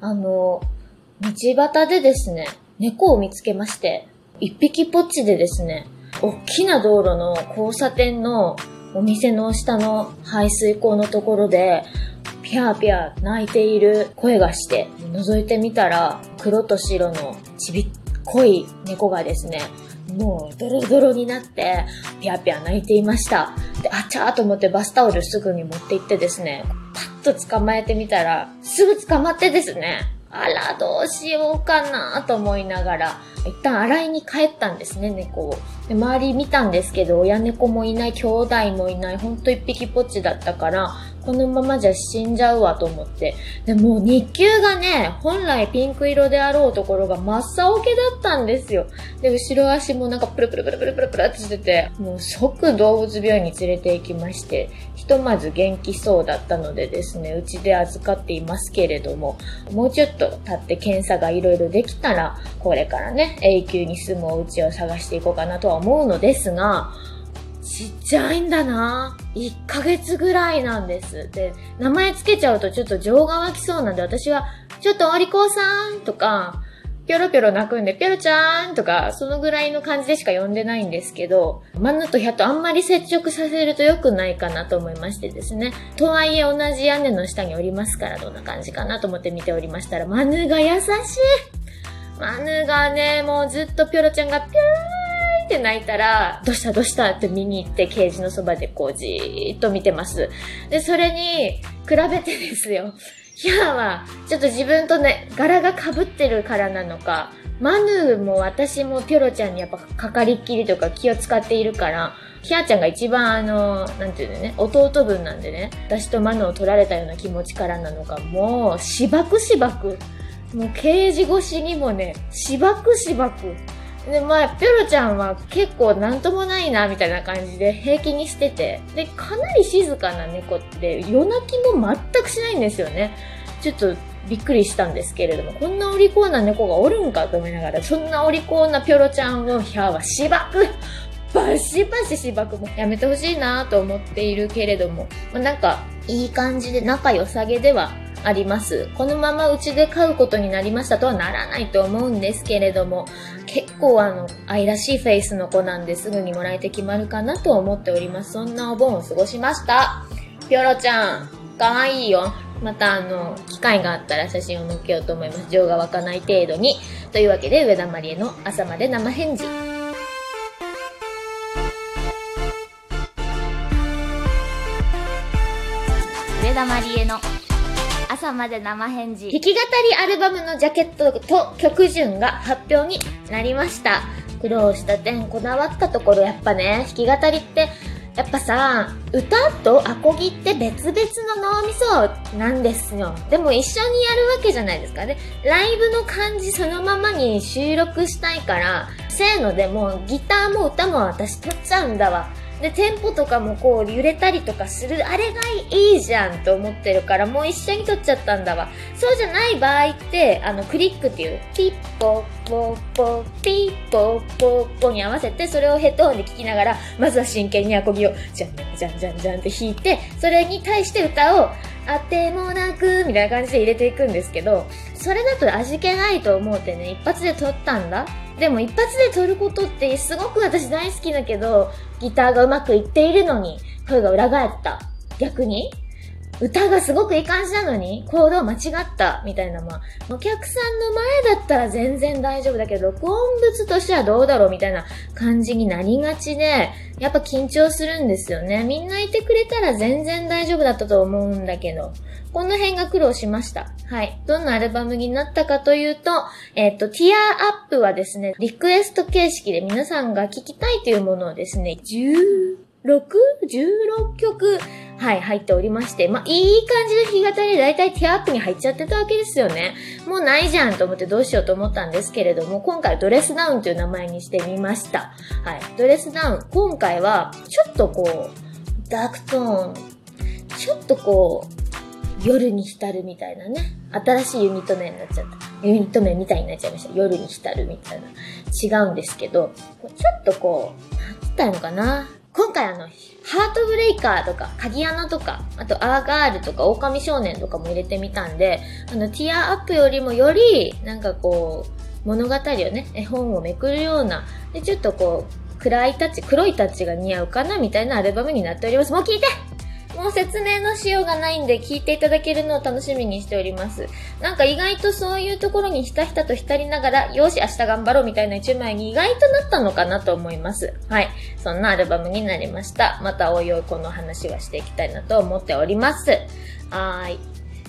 あの、道端でですね、猫を見つけまして、一匹ぽっちでですね、大きな道路の交差点のお店の下の排水溝のところで、ぴゃーぴゃー泣いている声がして、覗いてみたら、黒と白のちびっこい猫がですね、もうドロドロになって、ぴゃぴゃ泣いていました。で、あちゃーと思ってバスタオルすぐに持って行ってですね、ッと捕まえてみたら、すぐ捕まってですね、あら、どうしようかなと思いながら、一旦洗いに帰ったんですね、猫を。で周り見たんですけど、親猫もいない、兄弟もいない、ほんと一匹ぽっちだったから、このままじゃ死んじゃうわと思って。で、も日給がね、本来ピンク色であろうところが真っ青けだったんですよ。で、後ろ足もなんかプルプルプルプルプルプルってしてて、もう即動物病院に連れて行きまして、ひとまず元気そうだったのでですね、うちで預かっていますけれども、もうちょっと経って検査がいろいろできたら、これからね、永久に住むお家を探していこうかなとは思うのですが、ちっちゃいんだな1ヶ月ぐらいなんです。で、名前つけちゃうとちょっと情が湧きそうなんで、私は、ちょっとお利口さんとか、ぴょろぴょろ泣くんで、ぴょろちゃんとか、そのぐらいの感じでしか呼んでないんですけど、マヌとヒャとあんまり接触させると良くないかなと思いましてですね。とはいえ同じ屋根の下におりますから、どんな感じかなと思って見ておりましたら、マヌが優しいマヌがね、もうずっとぴょろちゃんがぴょーって泣いたら、どうしたどうしたって見に行ってケージのそばでこうじーっと見てます。で、それに比べてですよ。ヒャーは、ちょっと自分とね、柄が被ってるからなのか、マヌーも私もピョロちゃんにやっぱかかりっきりとか気を使っているから、ヒャーちゃんが一番あの、なんていうのね、弟分なんでね、私とマヌを取られたような気持ちからなのか、もう、しばくしばく、もうケージ越しにもね、しばくしばく、で、まあ、ぴょろちゃんは結構なんともないな、みたいな感じで平気にしてて、で、かなり静かな猫って、夜泣きも全くしないんですよね。ちょっとびっくりしたんですけれども、こんなお利口な猫がおるんかと思いながら、そんなお利口なぴょろちゃんをヒャーはしばくバシバシしばくもやめてほしいなと思っているけれども、まあ、なんか、いい感じで仲良さげではあります。このままうちで飼うことになりましたとはならないと思うんですけれども、結構あの、愛らしいフェイスの子なんですぐにもらえて決まるかなと思っております。そんなお盆を過ごしました。ぴょろちゃん、かわいいよ。またあの、機会があったら写真を載っけようと思います。情が湧かない程度に。というわけで、上田まりえの朝まで生返事。上田まりえの朝まで生返事。弾き語りアルバムのジャケットと曲順が発表になりました。苦労した点、こだわったところ、やっぱね、弾き語りって、やっぱさ、歌とアコギって別々の脳みそなんですよ。でも一緒にやるわけじゃないですかね。ライブの感じそのままに収録したいから、せーのでもうギターも歌も私撮っちゃうんだわ。で、テンポとかもこう揺れたりとかする、あれがいいじゃんと思ってるから、もう一緒に撮っちゃったんだわ。そうじゃない場合って、あの、クリックっていう、ピッポッポポピッポポポに合わせて、それをヘッドホンで聞きながら、まずは真剣にアコギを、じゃんじゃんじゃんじゃんって弾いて、それに対して歌を、あてもなく、みたいな感じで入れていくんですけど、それだと味気ないと思うてね、一発で撮ったんだ。でも一発で撮ることってすごく私大好きだけど、ギターがうまくいっているのに、声が裏返った。逆に歌がすごくいい感じなのに、コードを間違った、みたいな、まあ、お客さんの前だったら全然大丈夫だけど、録音物としてはどうだろう、みたいな感じになりがちで、やっぱ緊張するんですよね。みんないてくれたら全然大丈夫だったと思うんだけど、この辺が苦労しました。はい。どんなアルバムになったかというと、えっ、と、ティアアップはですね、リクエスト形式で皆さんが聴きたいというものをですね、6?16 曲、はい、入っておりまして、まあ、いい感じの弾き語りで大体ティアアップに入っちゃってたわけですよね。もうないじゃんと思ってどうしようと思ったんですけれども、今回ドレスダウンという名前にしてみました。はい、ドレスダウン。今回は、ちょっとこう、ダークトーン、ちょっとこう、夜に浸るみたいなね。新しいユニット名になっちゃった。ユニット名みたいになっちゃいました。夜に浸るみたいな。違うんですけど、ちょっとこう、なんつったのかな今回あの、ハートブレイカーとか、鍵穴とか、あとアーガールとか、狼少年とかも入れてみたんで、あの、ティアアップよりもより、なんかこう、物語をね、絵本をめくるような、で、ちょっとこう、暗いタッチ、黒いタッチが似合うかなみたいなアルバムになっております。もう聞いてもう説明のしようがないんで聞いていただけるのを楽しみにしております。なんか意外とそういうところにひたひたと浸りながら、よし明日頑張ろうみたいな一枚に意外となったのかなと思います。はい。そんなアルバムになりました。またおいおいこの話はしていきたいなと思っております。はーい。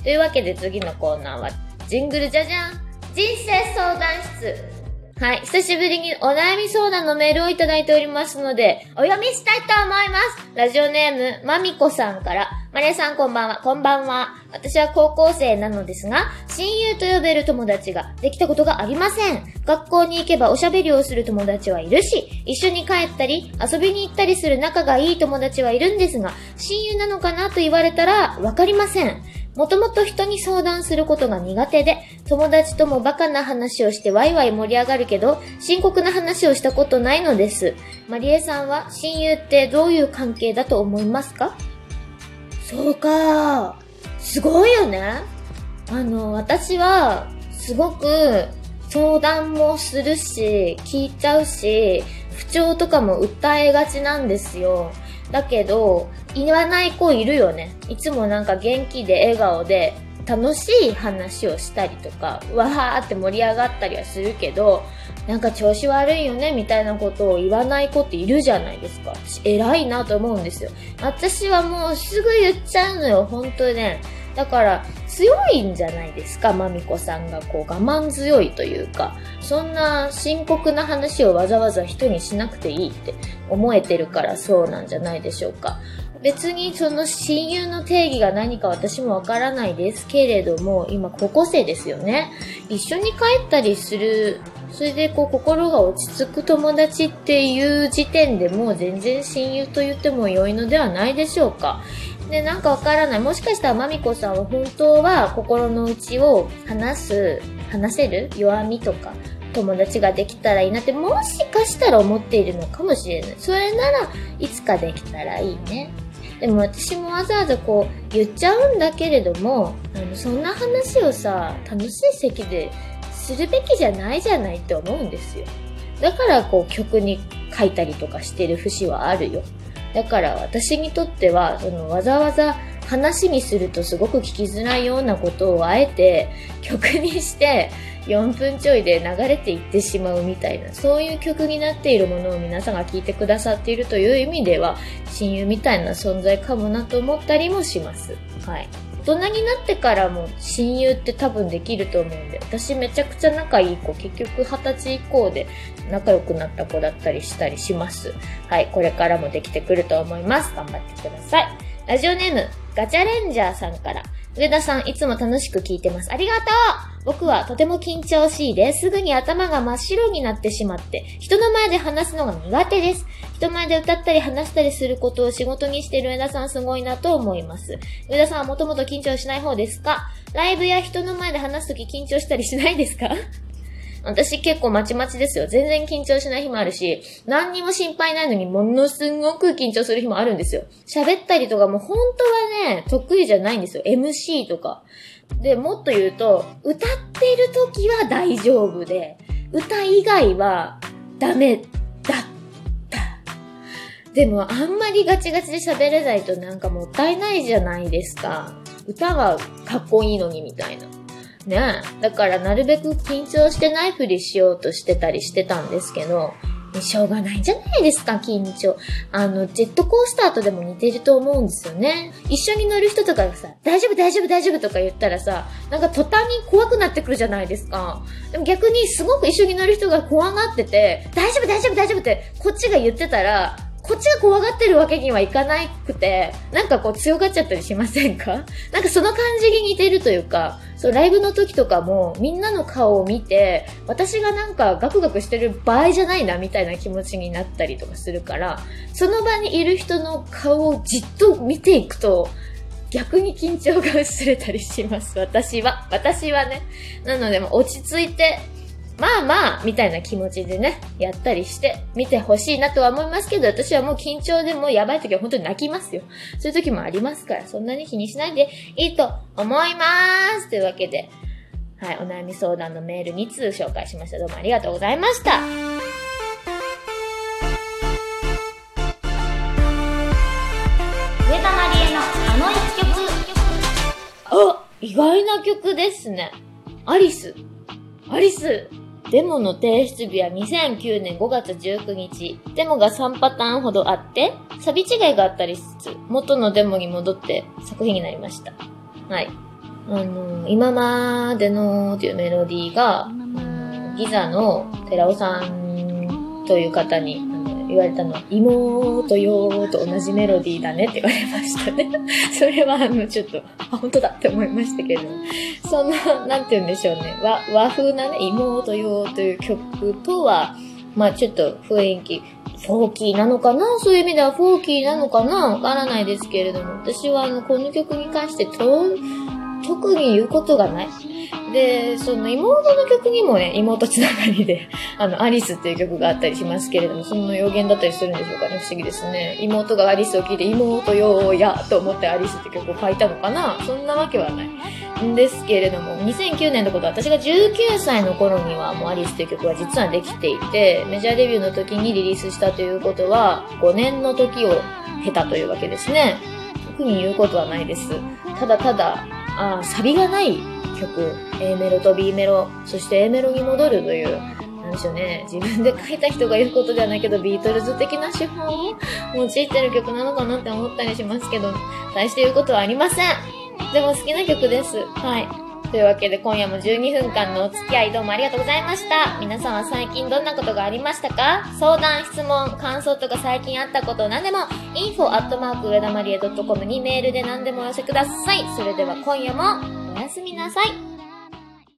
というわけで次のコーナーは、ジングルじゃじゃん人生相談室はい。久しぶりにお悩み相談のメールをいただいておりますので、お読みしたいと思います。ラジオネーム、まみこさんから、マリアさんこんばんは、こんばんは。私は高校生なのですが、親友と呼べる友達ができたことがありません。学校に行けばおしゃべりをする友達はいるし、一緒に帰ったり、遊びに行ったりする仲がいい友達はいるんですが、親友なのかなと言われたら、わかりません。もともと人に相談することが苦手で、友達ともバカな話をしてワイワイ盛り上がるけど、深刻な話をしたことないのです。マリエさんは親友ってどういう関係だと思いますか？そうかすごいよね。あの、私は、すごく相談もするし、聞いちゃうし、不調とかも訴えがちなんですよ。だけど、言わない子いるよね。いつもなんか元気で笑顔で楽しい話をしたりとか、わーって盛り上がったりはするけど、なんか調子悪いよねみたいなことを言わない子っているじゃないですか。私偉いなと思うんですよ。私はもうすぐ言っちゃうのよ、本当にね。だから強いんじゃないですか、まみこさんがこう我慢強いというか、そんな深刻な話をわざわざ人にしなくていいって思えてるからそうなんじゃないでしょうか。別にその親友の定義が何か私もわからないですけれども、今高校生ですよね。一緒に帰ったりする、それでこう心が落ち着く友達っていう時点でもう全然親友と言っても良いのではないでしょうか。で、なんかわからない。もしかしたらまみこさんは本当は心の内を話す、話せる弱みとか、友達ができたらいいなって、もしかしたら思っているのかもしれない。それならいつかできたらいいね。でも私もわざわざこう言っちゃうんだけれども、あの、そんな話をさ、楽しい席でするべきじゃないじゃないって思うんですよ。だからこう曲に書いたりとかしてる節はあるよ。だから私にとっては、そのわざわざ話にするとすごく聞きづらいようなことをあえて曲にして4分ちょいで流れていってしまうみたいな、そういう曲になっているものを皆さんが聴いてくださっているという意味では、親友みたいな存在かもなと思ったりもします。はい。大人になってからも親友って多分できると思うんで、私めちゃくちゃ仲いい子、結局二十歳以降で仲良くなった子だったりしたりします。はい、これからもできてくると思います。頑張ってください。ラジオネーム、ガチャレンジャーさんから、上田さんいつも楽しく聞いてます。ありがとう僕はとても緊張しいで、すぐに頭が真っ白になってしまって、人の前で話すのが苦手です。人前で歌ったり話したりすることを仕事にしてる上田さんすごいなと思います。上田さんはもともと緊張しない方ですか？ライブや人の前で話すとき緊張したりしないですか？私結構まちまちですよ。全然緊張しない日もあるし、何にも心配ないのにものすごく緊張する日もあるんですよ。喋ったりとかも本当はね、得意じゃないんですよ。MC とか。で、もっと言うと、歌ってる時は大丈夫で、歌以外はダメだっ。でもあんまりガチガチで喋れないとなんかもったいないじゃないですか。歌がかっこいいのにみたいな。ねえだからなるべく緊張してないふりしようとしてたりしてたんですけど、しょうがないじゃないですか、緊張。あの、ジェットコースターとでも似てると思うんですよね。一緒に乗る人とかがさ、大丈夫大丈夫大丈夫とか言ったらさ、なんか途端に怖くなってくるじゃないですか。でも逆にすごく一緒に乗る人が怖がってて、大丈夫大丈夫大丈夫ってこっちが言ってたら、こっちが怖がってるわけにはいかなくて、なんかこう強がっちゃったりしませんか？なんかその感じに似てるというか、そう、ライブの時とかもみんなの顔を見て、私がなんかガクガクしてる場合じゃないなみたいな気持ちになったりとかするから、その場にいる人の顔をじっと見ていくと、逆に緊張が薄れたりします。私は。私はね。なので、落ち着いて、まあまあ、みたいな気持ちでね、やったりして、見てほしいなとは思いますけど、私はもう緊張でもうやばい時は本当に泣きますよ。そういう時もありますから、そんなに気にしないでいいと思いまーすというわけで、はい、お悩み相談のメール2通紹介しました。どうもありがとうございました。上田まりえのあの一曲。あ、意外な曲ですね。アリス。アリス。デモの提出日は2009年5月19日。デモが3パターンほどあって、サビ違いがあったりしつつ、元のデモに戻って作品になりました。はい。あの、今までのというメロディーが、ギザの寺尾さんという方に言われたのは、妹よと同じメロディーだねって言われましたね。それはあの、ちょっと、あ、本当だって思いましたけど、そんな、なんて言うんでしょうね。和、和風なね、妹よという曲とは、まあちょっと雰囲気、フォーキーなのかな？そういう意味ではフォーキーなのかな？わからないですけれども、私はあの、この曲に関してと、特に言うことがない。で、その妹の曲にもね、妹つながりで、あの、アリスっていう曲があったりしますけれども、その予言だったりするんでしょうかね、不思議ですね。妹がアリスを聴いて、妹よーやと思ってアリスって曲を書いたのかなそんなわけはない。んですけれども、2009年のこと私が19歳の頃にはもうアリスっていう曲は実はできていて、メジャーデビューの時にリリースしたということは、5年の時を経たというわけですね。特に言うことはないです。ただただ、あサビがない曲、A メロと B メロ、そして A メロに戻るという、なんでしょうね、自分で書いた人が言うことではないけど、ビートルズ的な手法を用いてる曲なのかなって思ったりしますけど、大して言うことはありません。でも好きな曲です。はい。というわけで今夜も12分間のお付き合いどうもありがとうございました。皆さんは最近どんなことがありましたか？相談、質問、感想とか最近あったこと何でも info アットマーク上田まりえ .com にメールで何でもお寄せください。それでは今夜もおやすみなさい。